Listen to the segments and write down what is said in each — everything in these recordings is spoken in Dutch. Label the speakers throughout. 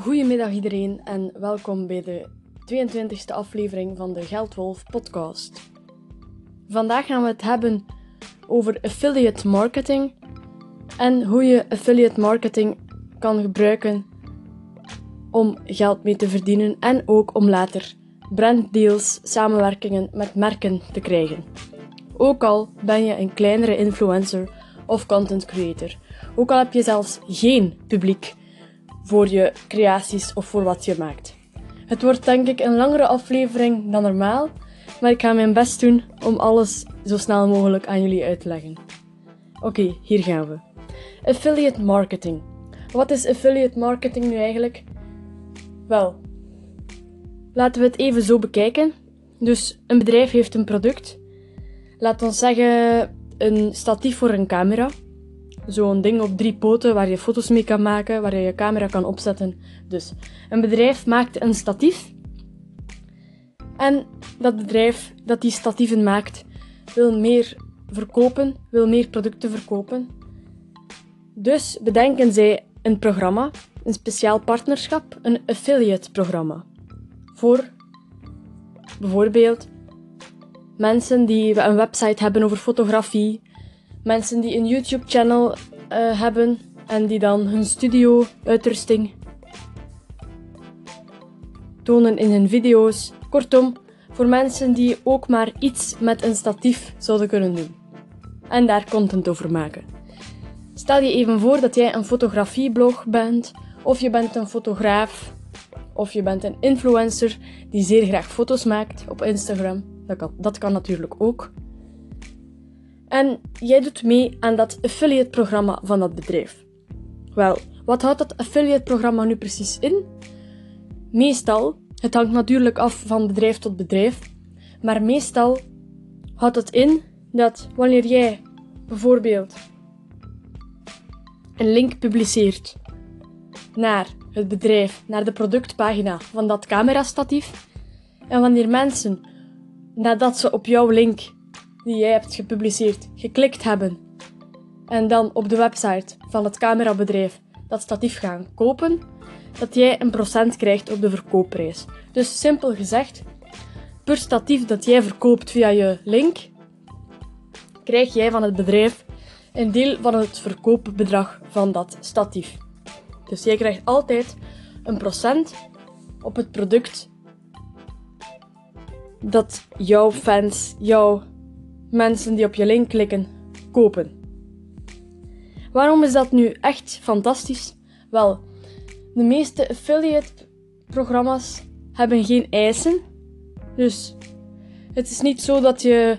Speaker 1: Goedemiddag iedereen en welkom bij de 22e aflevering van de Geldwolf podcast. Vandaag gaan we het hebben over affiliate marketing en hoe je affiliate marketing kan gebruiken om geld mee te verdienen en ook om later branddeals, samenwerkingen met merken te krijgen. Ook al ben je een kleinere influencer of content creator, ook al heb je zelfs geen publiek voor je creaties of voor wat je maakt. Het wordt denk ik een langere aflevering dan normaal, maar ik ga mijn best doen om alles zo snel mogelijk aan jullie uit te leggen. Oké, hier gaan we. Affiliate marketing. Wat is affiliate marketing nu eigenlijk? Wel, laten we het even zo bekijken. Dus een bedrijf heeft een product. Laat ons zeggen een statief voor een camera. Zo'n ding op drie poten waar je foto's mee kan maken, waar je je camera kan opzetten. Dus een bedrijf maakt een statief. En dat bedrijf dat die statieven maakt, wil meer verkopen, wil meer producten verkopen. Dus bedenken zij een programma, een speciaal partnerschap, een affiliate programma. Voor bijvoorbeeld mensen die een website hebben over fotografie, mensen die een YouTube-channel uh, hebben en die dan hun studio-uitrusting tonen in hun video's. Kortom, voor mensen die ook maar iets met een statief zouden kunnen doen en daar content over maken. Stel je even voor dat jij een fotografieblog bent, of je bent een fotograaf, of je bent een influencer die zeer graag foto's maakt op Instagram. Dat dat kan natuurlijk ook. En jij doet mee aan dat affiliate programma van dat bedrijf. Wel, wat houdt dat affiliate programma nu precies in? Meestal, het hangt natuurlijk af van bedrijf tot bedrijf, maar meestal houdt het in dat wanneer jij bijvoorbeeld een link publiceert naar het bedrijf, naar de productpagina van dat camerastatief, en wanneer mensen, nadat ze op jouw link die jij hebt gepubliceerd, geklikt hebben en dan op de website van het camerabedrijf dat statief gaan kopen, dat jij een procent krijgt op de verkoopprijs. Dus simpel gezegd, per statief dat jij verkoopt via je link, krijg jij van het bedrijf een deel van het verkoopbedrag van dat statief. Dus jij krijgt altijd een procent op het product dat jouw fans, jouw mensen die op je link klikken, kopen. Waarom is dat nu echt fantastisch? Wel, de meeste affiliate-programma's hebben geen eisen. Dus het is niet zo dat je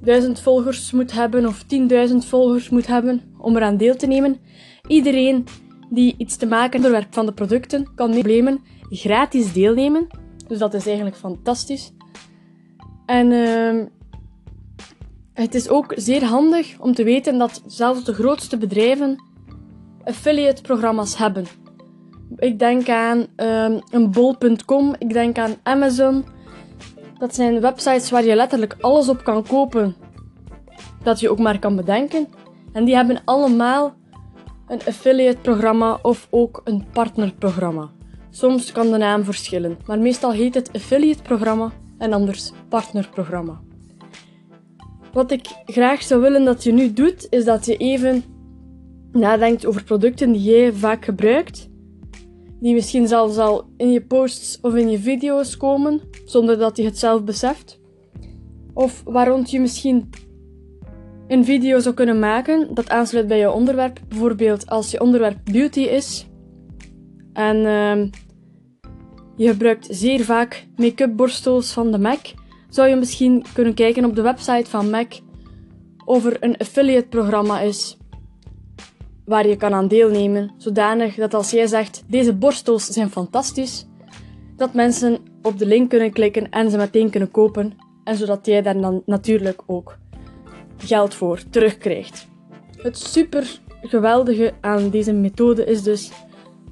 Speaker 1: 1000 volgers moet hebben of 10.000 volgers moet hebben om eraan deel te nemen. Iedereen die iets te maken heeft van de producten kan met problemen gratis deelnemen. Dus dat is eigenlijk fantastisch. En uh, het is ook zeer handig om te weten dat zelfs de grootste bedrijven affiliate-programma's hebben. Ik denk aan um, een bol.com, ik denk aan Amazon. Dat zijn websites waar je letterlijk alles op kan kopen dat je ook maar kan bedenken. En die hebben allemaal een affiliate-programma of ook een partnerprogramma. Soms kan de naam verschillen, maar meestal heet het affiliate-programma en anders partnerprogramma. Wat ik graag zou willen dat je nu doet, is dat je even nadenkt over producten die jij vaak gebruikt, die misschien zelfs al in je posts of in je video's komen, zonder dat je het zelf beseft. Of waarom je misschien een video zou kunnen maken dat aansluit bij je onderwerp. Bijvoorbeeld als je onderwerp beauty is en uh, je gebruikt zeer vaak make-up borstels van de MAC, zou je misschien kunnen kijken op de website van MAC of er een affiliate programma is waar je kan aan deelnemen, zodanig dat als jij zegt deze borstels zijn fantastisch, dat mensen op de link kunnen klikken en ze meteen kunnen kopen en zodat jij daar dan natuurlijk ook geld voor terugkrijgt. Het super geweldige aan deze methode is dus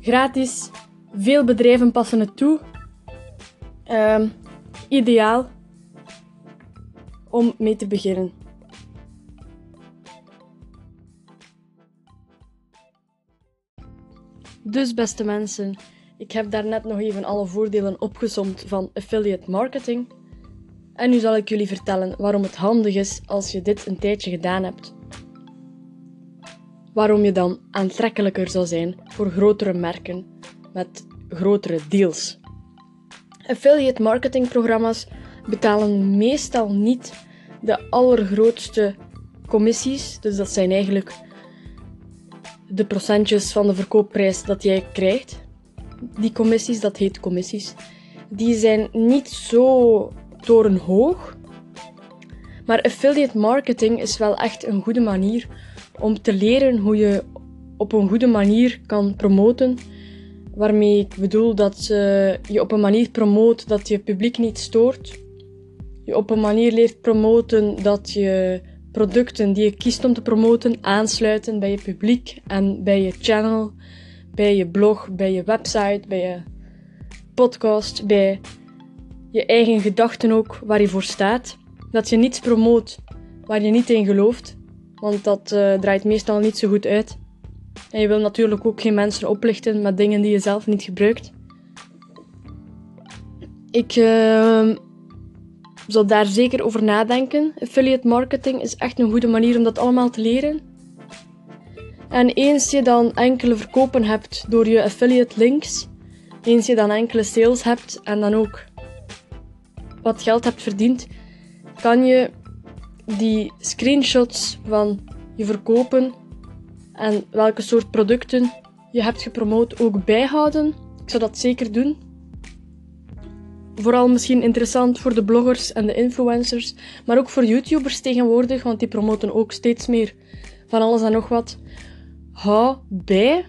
Speaker 1: gratis. Veel bedrijven passen het toe. Um, ideaal om mee te beginnen. Dus beste mensen, Ik heb daarnet nog even alle voordelen opgezomd van affiliate marketing. En nu zal ik jullie vertellen waarom het handig is als je dit een tijdje gedaan hebt. Waarom je dan aantrekkelijker zou zijn voor grotere merken met grotere deals. Affiliate marketing programma's betalen meestal niet de allergrootste commissies. Dus dat zijn eigenlijk de procentjes van de verkoopprijs dat jij krijgt. Die commissies, dat heet commissies, die zijn niet zo torenhoog. Maar affiliate marketing is wel echt een goede manier om te leren hoe je op een goede manier kan promoten. Waarmee ik bedoel dat je op een manier promoot dat je publiek niet stoort. Je op een manier leert promoten dat je producten die je kiest om te promoten aansluiten bij je publiek en bij je channel, bij je blog, bij je website, bij je podcast, bij je eigen gedachten ook waar je voor staat. Dat je niets promoot waar je niet in gelooft, want dat uh, draait meestal niet zo goed uit. En je wil natuurlijk ook geen mensen oplichten met dingen die je zelf niet gebruikt. Ik uh, zal daar zeker over nadenken. Affiliate marketing is echt een goede manier om dat allemaal te leren. En eens je dan enkele verkopen hebt door je affiliate links, eens je dan enkele sales hebt en dan ook wat geld hebt verdiend, kan je die screenshots van je verkopen en welke soort producten je hebt gepromoot ook bijhouden. Ik zou dat zeker doen. Vooral misschien interessant voor de bloggers en de influencers, maar ook voor YouTubers tegenwoordig, want die promoten ook steeds meer van alles en nog wat. Hou bij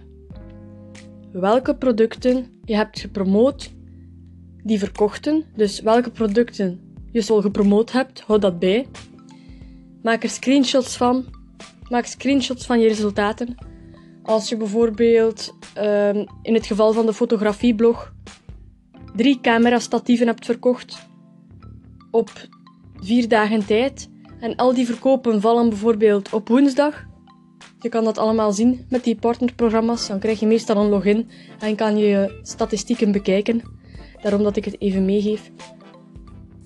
Speaker 1: welke producten je hebt gepromoot die verkochten. Dus welke producten je zo gepromoot hebt, hou dat bij. Maak er screenshots van. Maak screenshots van je resultaten. Als je bijvoorbeeld um, in het geval van de fotografieblog drie camerastatieven hebt verkocht op vier dagen tijd en al die verkopen vallen bijvoorbeeld op woensdag. Je kan dat allemaal zien met die partnerprogramma's. Dan krijg je meestal een login en kan je statistieken bekijken. Daarom dat ik het even meegeef.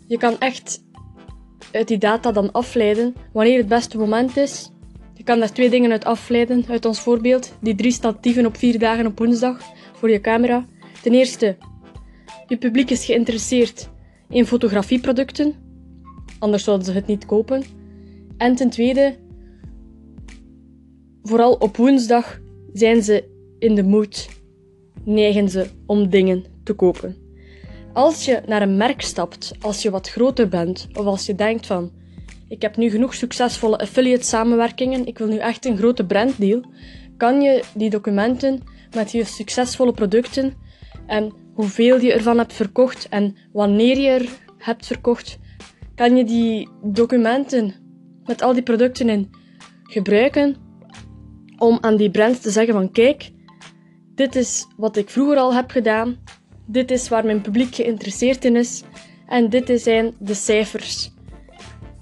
Speaker 1: Je kan echt uit die data dan afleiden wanneer het beste moment is. Je kan daar twee dingen uit afleiden uit ons voorbeeld. Die drie statieven op vier dagen op woensdag voor je camera. Ten eerste, je publiek is geïnteresseerd in fotografieproducten, anders zouden ze het niet kopen. En ten tweede, vooral op woensdag zijn ze in de mood, neigen ze om dingen te kopen. Als je naar een merk stapt, als je wat groter bent, of als je denkt van ik heb nu genoeg succesvolle affiliate samenwerkingen, ik wil nu echt een grote branddeal, kan je die documenten met je succesvolle producten en hoeveel je ervan hebt verkocht en wanneer je er hebt verkocht, kan je die documenten met al die producten in gebruiken om aan die brand te zeggen van kijk, dit is wat ik vroeger al heb gedaan, dit is waar mijn publiek geïnteresseerd in is en dit zijn de cijfers.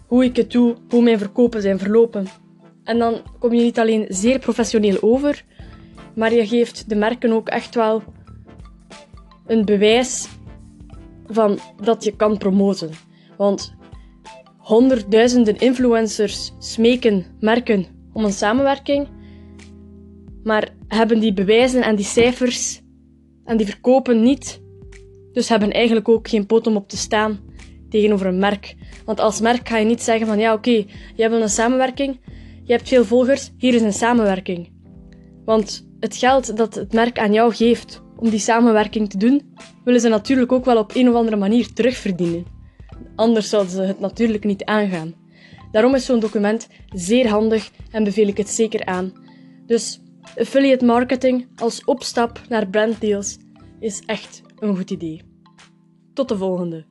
Speaker 1: Hoe ik het doe, hoe mijn verkopen zijn verlopen. En dan kom je niet alleen zeer professioneel over, maar je geeft de merken ook echt wel een bewijs van dat je kan promoten. Want honderdduizenden influencers smeken merken om een samenwerking, maar hebben die bewijzen en die cijfers en die verkopen niet. Dus hebben eigenlijk ook geen pot om op te staan tegenover een merk. Want als merk ga je niet zeggen van ja oké, okay, jij wil een samenwerking, je hebt veel volgers, hier is een samenwerking. Want het geld dat het merk aan jou geeft om die samenwerking te doen, willen ze natuurlijk ook wel op een of andere manier terugverdienen. Anders zouden ze het natuurlijk niet aangaan. Daarom is zo'n document zeer handig en beveel ik het zeker aan. Dus affiliate marketing als opstap naar branddeals is echt een goed idee. Tot de volgende.